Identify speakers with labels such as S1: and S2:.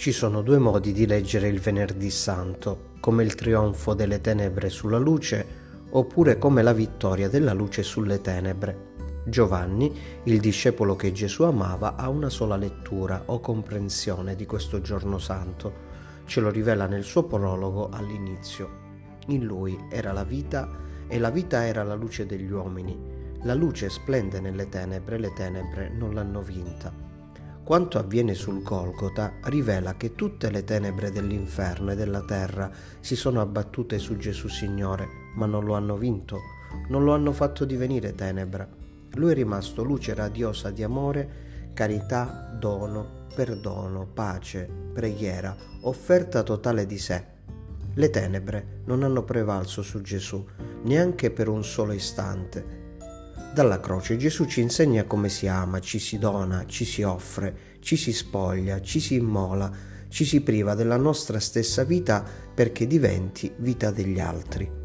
S1: Ci sono due modi di leggere il venerdì santo, come il trionfo delle tenebre sulla luce oppure come la vittoria della luce sulle tenebre. Giovanni, il discepolo che Gesù amava, ha una sola lettura o comprensione di questo giorno santo. Ce lo rivela nel suo prologo all'inizio. In lui era la vita e la vita era la luce degli uomini. La luce splende nelle tenebre, le tenebre non l'hanno vinta. Quanto avviene sul Golgota rivela che tutte le tenebre dell'inferno e della terra si sono abbattute su Gesù Signore, ma non lo hanno vinto, non lo hanno fatto divenire tenebra. Lui è rimasto luce radiosa di amore, carità, dono, perdono, pace, preghiera, offerta totale di sé. Le tenebre non hanno prevalso su Gesù, neanche per un solo istante, dalla croce Gesù ci insegna come si ama, ci si dona, ci si offre, ci si spoglia, ci si immola, ci si priva della nostra stessa vita perché diventi vita degli altri.